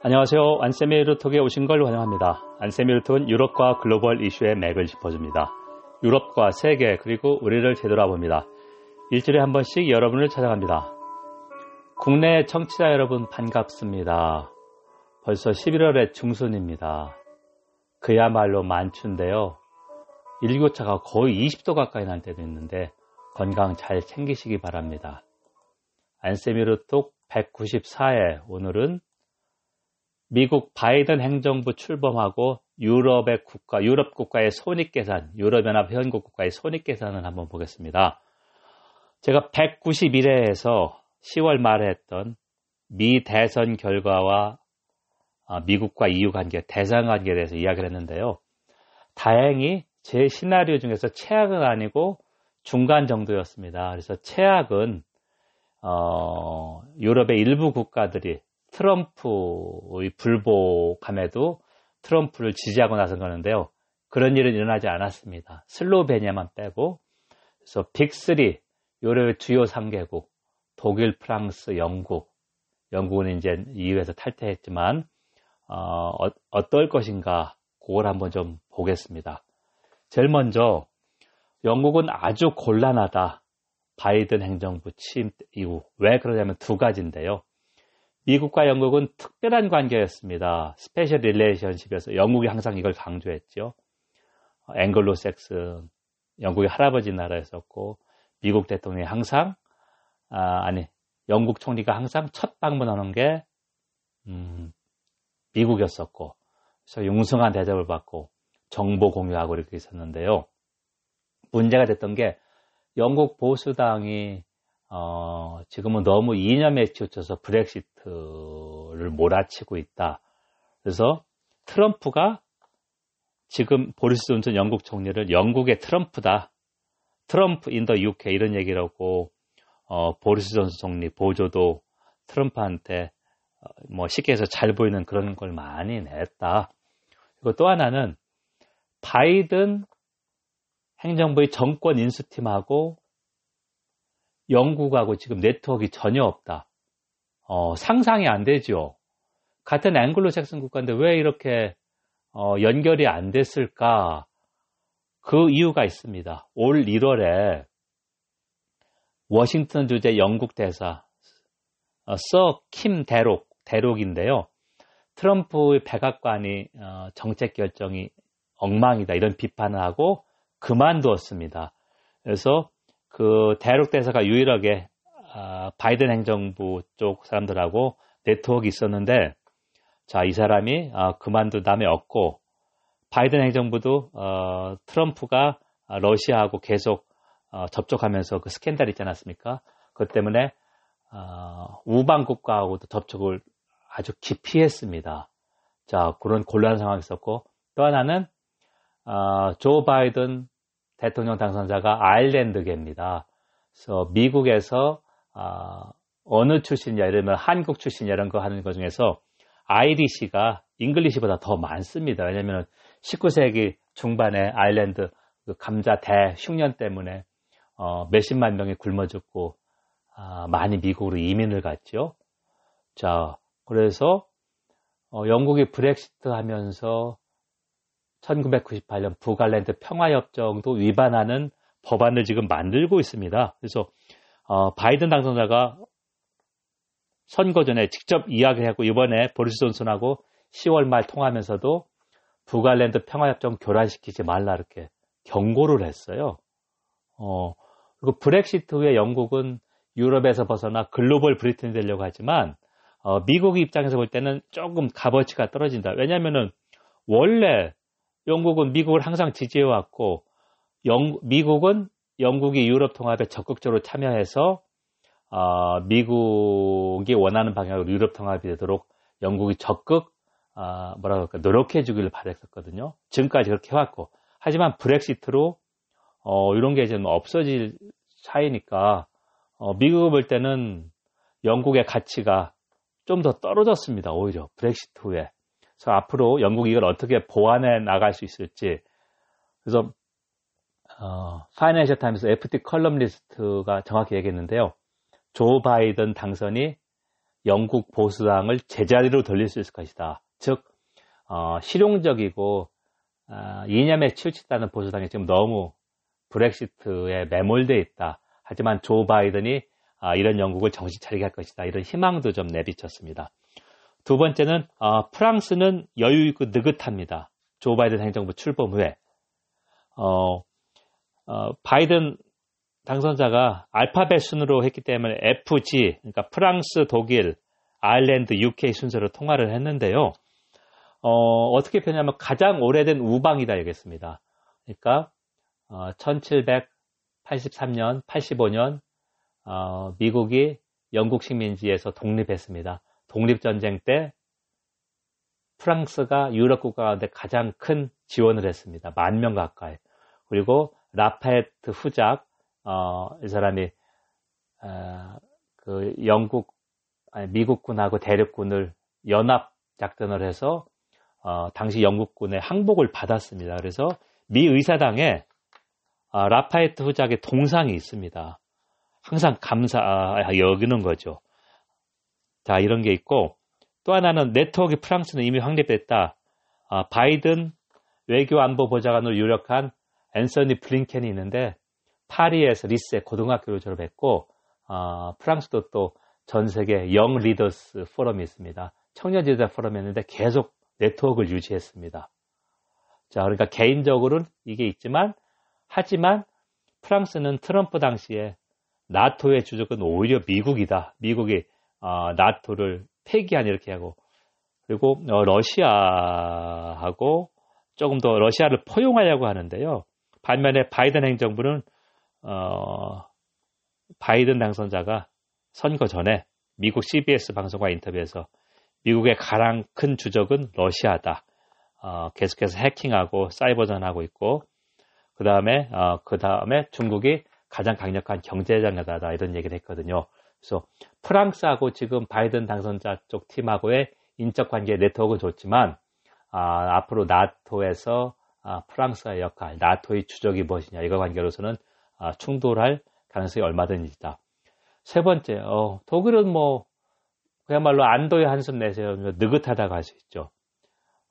안녕하세요. 안세미 루톡에 오신 걸 환영합니다. 안세미 루톡은 유럽과 글로벌 이슈의 맥을 짚어줍니다. 유럽과 세계 그리고 우리를 되돌아봅니다. 일주일에 한 번씩 여러분을 찾아갑니다. 국내 청취자 여러분 반갑습니다. 벌써 11월의 중순입니다. 그야말로 만추인데요. 일교차가 거의 20도 가까이 날 때도 있는데 건강 잘 챙기시기 바랍니다. 안세미루톡 194회 오늘은 미국 바이든 행정부 출범하고 유럽의 국가, 유럽 국가의 손익 계산, 유럽연합 회원국 국가의 손익 계산을 한번 보겠습니다. 제가 191회에서 10월 말에 했던 미 대선 결과와 아, 미국과 EU 관계, 대상 관계에 대해서 이야기를 했는데요. 다행히 제 시나리오 중에서 최악은 아니고 중간 정도였습니다. 그래서 최악은 어, 유럽의 일부 국가들이 트럼프의 불복함에도 트럼프를 지지하고 나선 거는데요. 그런 일은 일어나지 않았습니다. 슬로베니아만 빼고 그래서 빅3 유럽의 주요 3개국 독일, 프랑스, 영국 영국은 이제 EU에서 탈퇴했지만 어, 어, 떨 것인가 그걸 한번 좀 보겠습니다. 제일 먼저 영국은 아주 곤란하다. 바이든 행정부 취임 이후 왜 그러냐면 두 가지인데요. 미국과 영국은 특별한 관계였습니다. special relationship에서 영국이 항상 이걸 강조했죠. 앵글로색슨, 영국의 할아버지 나라였었고, 미국 대통령이 항상, 아, 니 영국 총리가 항상 첫 방문하는 게, 음, 미국이었었고, 그래서 융성한 대접을 받고, 정보 공유하고 이렇게 있었는데요. 문제가 됐던 게, 영국 보수당이 어, 지금은 너무 이념에 치우쳐서 브렉시트를 몰아치고 있다. 그래서 트럼프가 지금 보리스 존슨 영국 총리를 영국의 트럼프다. 트럼프 인 더 UK 이런 얘기라고 어, 보리스 존슨 총리 보조도 트럼프한테 어, 뭐 쉽게 해서 잘 보이는 그런 걸 많이 냈다. 그리고 또 하나는 바이든 행정부의 정권 인수팀하고 영국하고 지금 네트워크가 전혀 없다. 어, 상상이 안 되죠. 같은 앵글로 잭슨 국가인데 왜 이렇게 어, 연결이 안 됐을까? 그 이유가 있습니다. 올 1월에 워싱턴 주재 영국 대사 어, 서킴 대록 대록인데요. 트럼프의 백악관이 어, 정책 결정이 엉망이다 이런 비판을 하고 그만두었습니다. 그래서 그 대륙 대사가 유일하게 아, 바이든 행정부 쪽 사람들하고 네트워크 있었는데 자 이 사람이 아, 그만둔 다음에 없고 바이든 행정부도 어, 트럼프가 러시아하고 계속 어, 접촉하면서 그 스캔들 있지 않았습니까? 그것 때문에 어, 우방 국가하고도 접촉을 아주 깊이 했습니다. 자 그런 곤란한 상황이 있었고 또 하나는 어, 조 바이든 대통령 당선자가 아일랜드계입니다. 그래서 미국에서 어, 어느 출신이냐 이러면 한국 출신이냐 이런 거 하는 것 중에서 Irish가 English보다 더 많습니다. 왜냐하면 19세기 중반에 아일랜드 그 감자 대흉년 때문에 어, 몇십만 명이 굶어 죽고 아, 많이 미국으로 이민을 갔죠. 자, 그래서 어, 영국이 브렉시트 하면서 1998년 북알랜드 평화협정도 위반하는 법안을 지금 만들고 있습니다. 그래서 어, 바이든 당선자가 선거 전에 직접 이야기하고 이번에 보리스 존슨하고 10월 말 통하면서도 북알랜드 평화협정 교란시키지 말라 이렇게 경고를 했어요. 어, 그리고 브렉시트 후에 영국은 유럽에서 벗어나 글로벌 브리튼이 되려고 하지만 어, 미국 입장에서 볼 때는 조금 값어치가 떨어진다. 왜냐하면은 원래 영국은 미국을 항상 지지해왔고 영, 미국은 영국이 유럽 통합에 적극적으로 참여해서 어, 미국이 원하는 방향으로 유럽 통합이 되도록 영국이 적극 어, 뭐라고 할까 노력해 주기를 바랬었거든요. 지금까지 그렇게 해왔고 하지만 브렉시트로 어, 이런 게 이제 뭐 없어질 차이니까 어, 미국을 볼 때는 영국의 가치가 좀 더 떨어졌습니다. 오히려 브렉시트 후에 그래서 앞으로 영국이 이걸 어떻게 보완해 나갈 수 있을지. 그래서 어, 파이낸셜 타임스 FT 칼럼니스트가 정확히 얘기했는데요. 조 바이든 당선이 영국 보수당을 제자리로 돌릴 수 있을 것이다. 즉 어, 실용적이고 어, 이념에 치우쳤다는 보수당이 지금 너무 브렉시트에 매몰돼 있다. 하지만 조 바이든이 아, 이런 영국을 정신 차리게 할 것이다. 이런 희망도 좀 내비쳤습니다. 두 번째는 어, 프랑스는 여유 있고 느긋합니다. 조 바이든 행정부 출범 후에 어, 어, 바이든 당선자가 알파벳 순으로 했기 때문에 FG, 그러니까 프랑스, 독일, 아일랜드, UK 순서로 통화를 했는데요. 어, 어떻게 표현하면 가장 오래된 우방이다 이겠습니다. 그러니까 어, 1783년, 85년 어, 미국이 영국 식민지에서 독립했습니다. 독립전쟁 때 프랑스가 유럽 국가 가운데 가장 큰 지원을 했습니다. 만 명 가까이. 그리고 라파에트 후작 어, 이 사람이 어, 그 영국 아니, 미국군하고 대륙군을 연합 작전을 해서 어, 당시 영국군의 항복을 받았습니다. 그래서 미 의사당에 어, 라파에트 후작의 동상이 있습니다. 항상 감사 아, 여기는 거죠. 자 이런 게 있고 또 하나는 네트워크 프랑스는 이미 확립됐다. 아, 바이든 외교안보 보좌관으로 유력한 앤서니 블링켄이 있는데 파리에서 리세 고등학교를 졸업했고 어, 프랑스도 또 전 세계 Young Leaders 포럼이 있습니다. 청년 지도자 포럼이었는데 계속 네트워크를 유지했습니다. 자, 그러니까 개인적으로는 이게 있지만 하지만 프랑스는 트럼프 당시에 나토의 주적은 오히려 미국이다. 미국이 어, 나토를 폐기한 이렇게 하고 그리고 어, 러시아하고 조금 더 러시아를 포용하려고 하는데요. 반면에 바이든 행정부는 어, 바이든 당선자가 선거 전에 미국 CBS 방송과 인터뷰에서 미국의 가장 큰 주적은 러시아다. 어, 계속해서 해킹하고 사이버전하고 있고 그 다음에 어, 그 다음에 중국이 가장 강력한 경제장애다 이런 얘기를 했거든요. 그래서 프랑스하고 지금 바이든 당선자 쪽 팀하고의 인적 관계 네트워크는 좋지만 아, 앞으로 나토에서 아, 프랑스의 역할, 나토의 주적이 무엇이냐 이거 관계로서는 아, 충돌할 가능성이 얼마든지 있다. 세 번째, 어, 독일은 뭐 그야말로 안도의 한숨 내세요. 느긋하다고 할 수 있죠.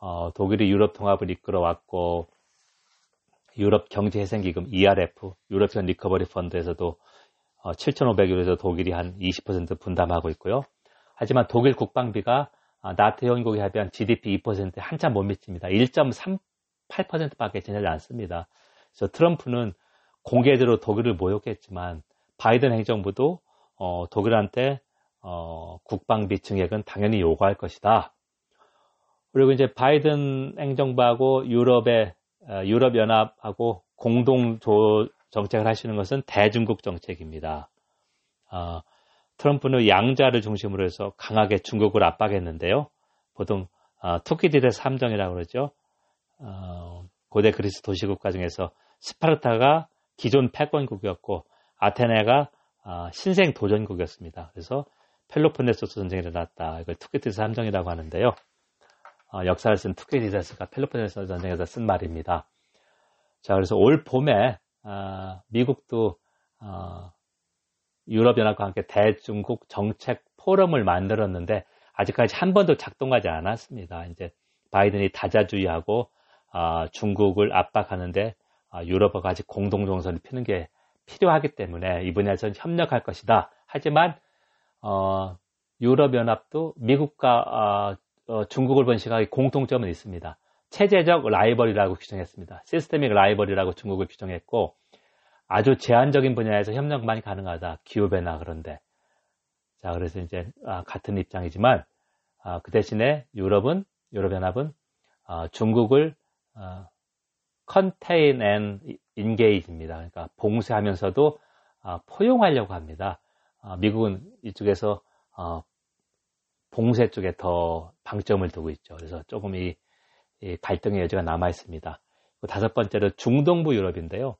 어, 독일이 유럽 통합을 이끌어왔고 유럽 경제회생기금 ERF, European Recovery Fund에서도 어, 7,500유로에서 독일이 한 20% 분담하고 있고요. 하지만 독일 국방비가 아, 나토 회원국이 합의한 GDP 2%에 한참 못 미칩니다. 1.38%밖에 지내지 않습니다. 그래서 트럼프는 공개적으로 독일을 모욕했지만 바이든 행정부도 어, 독일한테 어, 국방비 증액은 당연히 요구할 것이다. 그리고 이제 바이든 행정부하고 유럽의 어, 유럽 연합하고 공동 정책을 하시는 것은 대중국 정책입니다. 어, 트럼프는 양자를 중심으로 해서 강하게 중국을 압박했는데요. 보통 어, 투키디데스 함정이라고 그러죠. 어, 고대 그리스 도시 국가 중에서 스파르타가 기존 패권국이었고 아테네가 어, 신생 도전국이었습니다. 그래서 펠로폰네소스 전쟁이 일어났다. 이걸 투키디데스 함정이라고 하는데요. 어, 역사를 쓴 투키디데스가 펠로폰네소스 전쟁에서 쓴 말입니다. 자, 그래서 올 봄에 어, 미국도 어, 유럽연합과 함께 대중국 정책 포럼을 만들었는데 아직까지 한 번도 작동하지 않았습니다. 이제 바이든이 다자주의하고 어, 중국을 압박하는데 어, 유럽과 같이 공동 전선을 피는 게 필요하기 때문에 이 분야에서는 협력할 것이다. 하지만 어, 유럽연합도 미국과 중국을 본 시각의 공통점은 있습니다. 체제적 라이벌이라고 규정했습니다. 시스테믹 라이벌이라고 중국을 규정했고 아주 제한적인 분야에서 협력만이 가능하다. 기후변화 그런데. 자, 그래서 이제 아, 같은 입장이지만 아, 그 대신에 유럽은 유럽연합은 아, 중국을 아, contain and engage입니다. 그러니까 봉쇄하면서도 아, 포용하려고 합니다. 아, 미국은 이쪽에서 어, 봉쇄 쪽에 더 방점을 두고 있죠. 그래서 조금 이, 이 갈등의 여지가 남아 있습니다. 다섯 번째로 중동부 유럽인데요.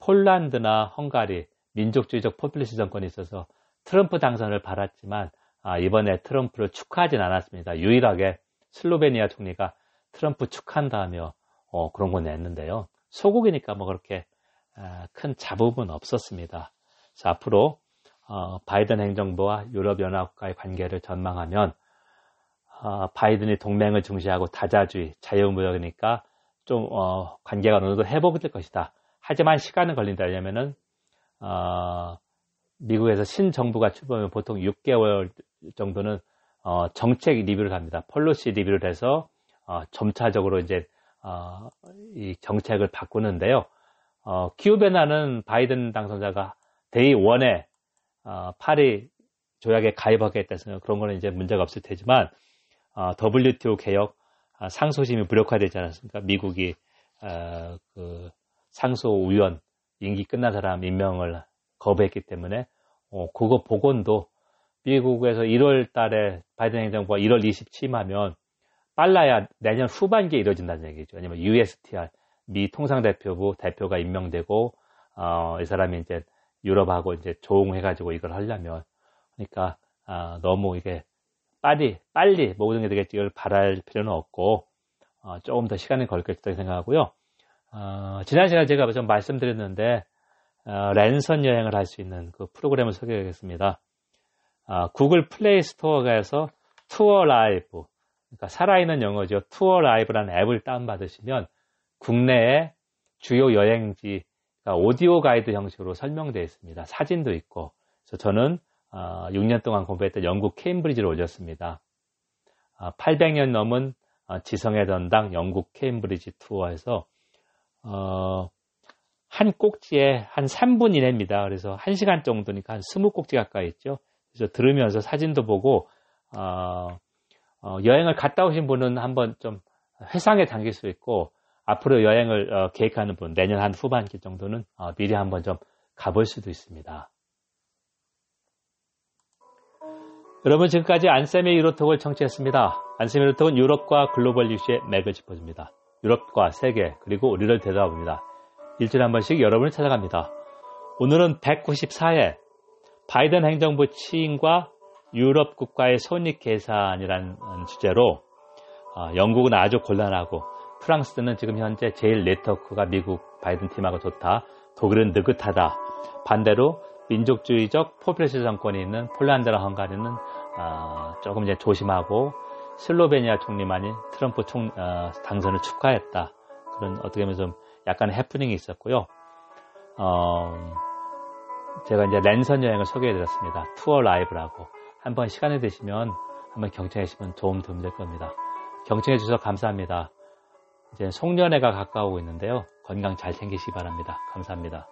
폴란드나 헝가리 민족주의적 포퓰리스 정권이 있어서 트럼프 당선을 바랐지만 아, 이번에 트럼프를 축하하진 않았습니다. 유일하게 슬로베니아 총리가 트럼프 축하한다며 어, 그런 거 냈는데요. 소국이니까 뭐 그렇게 아, 큰 잡음은 없었습니다. 자, 앞으로 어, 바이든 행정부와 유럽연합과의 관계를 전망하면 어, 바이든이 동맹을 중시하고 다자주의, 자유무역이니까 좀 어, 관계가 어느 정도 회복될 것이다. 하지만 시간은 걸린다. 왜냐면은 어, 미국에서 신정부가 출범하면 보통 6개월 정도는 어, 정책 리뷰를 합니다. policy review를 해서 어, 점차적으로 이제 어, 이 정책을 바꾸는데요. 어, 기후변화는 바이든 당선자가 day one에 어, 파리 조약에 가입하겠다 해서 그런 거는 이제 문제가 없을 테지만 어, WTO 개혁 아, 상소심이 무력화되지 않았습니까? 미국이 어, 그 상소위원 임기 끝난 사람 임명을 거부했기 때문에 어, 그거 복원도 미국에서 1월 달에 바이든 행정부가 1월 20 취임하면 빨라야 내년 후반기에 이루어진다는 얘기죠. 왜냐면 USTR 미 통상대표부 대표가 임명되고 어, 이 사람이 이제 유럽하고 이제 조응해가지고 이걸 하려면 그러니까 어, 너무 이게 빨리 빨리 모든 게 되겠지 이걸 바랄 필요는 없고 어, 조금 더 시간이 걸겠다고 생각하고요. 어, 지난 시간에 제가 좀 말씀드렸는데 어, 랜선 여행을 할 수 있는 그 프로그램을 소개하겠습니다. 어, 구글 플레이 스토어에서 투어 라이브, 그러니까 살아있는 여행이죠. 투어 라이브라는 앱을 다운받으시면 국내에 주요 여행지, 오디오 가이드 형식으로 설명되어 있습니다. 사진도 있고. 그래서 저는 어, 6년 동안 공부했던 영국 케임브리지를 올렸습니다. 어, 800년 넘은 어, 지성의 전당 영국 케임브리지 투어에서 어, 한 꼭지에 한 3분 이내입니다. 그래서 1시간 정도니까 한 20꼭지 가까이 있죠. 그래서 들으면서 사진도 보고 어, 어, 여행을 갔다 오신 분은 한번 좀 회상에 담길 수 있고 앞으로 여행을 어, 계획하는 분 내년 한 후반기 정도는 어, 미리 한번 좀 가볼 수도 있습니다. 여러분 지금까지 안쌤의 유로톡을 청취했습니다. 안쌤의 유로톡은 유럽과 글로벌 이슈의 맥을 짚어줍니다. 유럽과 세계 그리고 우리를 되돌아봅니다. 일주일에 한 번씩 여러분을 찾아갑니다. 오늘은 194회 바이든 행정부 취임과 유럽 국가의 손익 계산이라는 주제로 어, 영국은 아주 곤란하고 프랑스는 지금 현재 제일 네트워크가 미국 바이든 팀하고 좋다. 독일은 느긋하다. 반대로 민족주의적 포퓰리스 정권이 있는 폴란드랑 헝가리는 어, 조금 이제 조심하고 슬로베니아 총리만이 트럼프 총, 어, 당선을 축하했다. 그런 어떻게 보면 좀 약간의 해프닝이 있었고요. 어, 제가 이제 랜선 여행을 소개해 드렸습니다. 투어 라이브라고. 한번 시간이 되시면 한번 경청해 주시면 도움 될 겁니다. 경청해 주셔서 감사합니다. 이제 송년회가 가까우고 있는데요. 건강 잘 챙기시기 바랍니다. 감사합니다.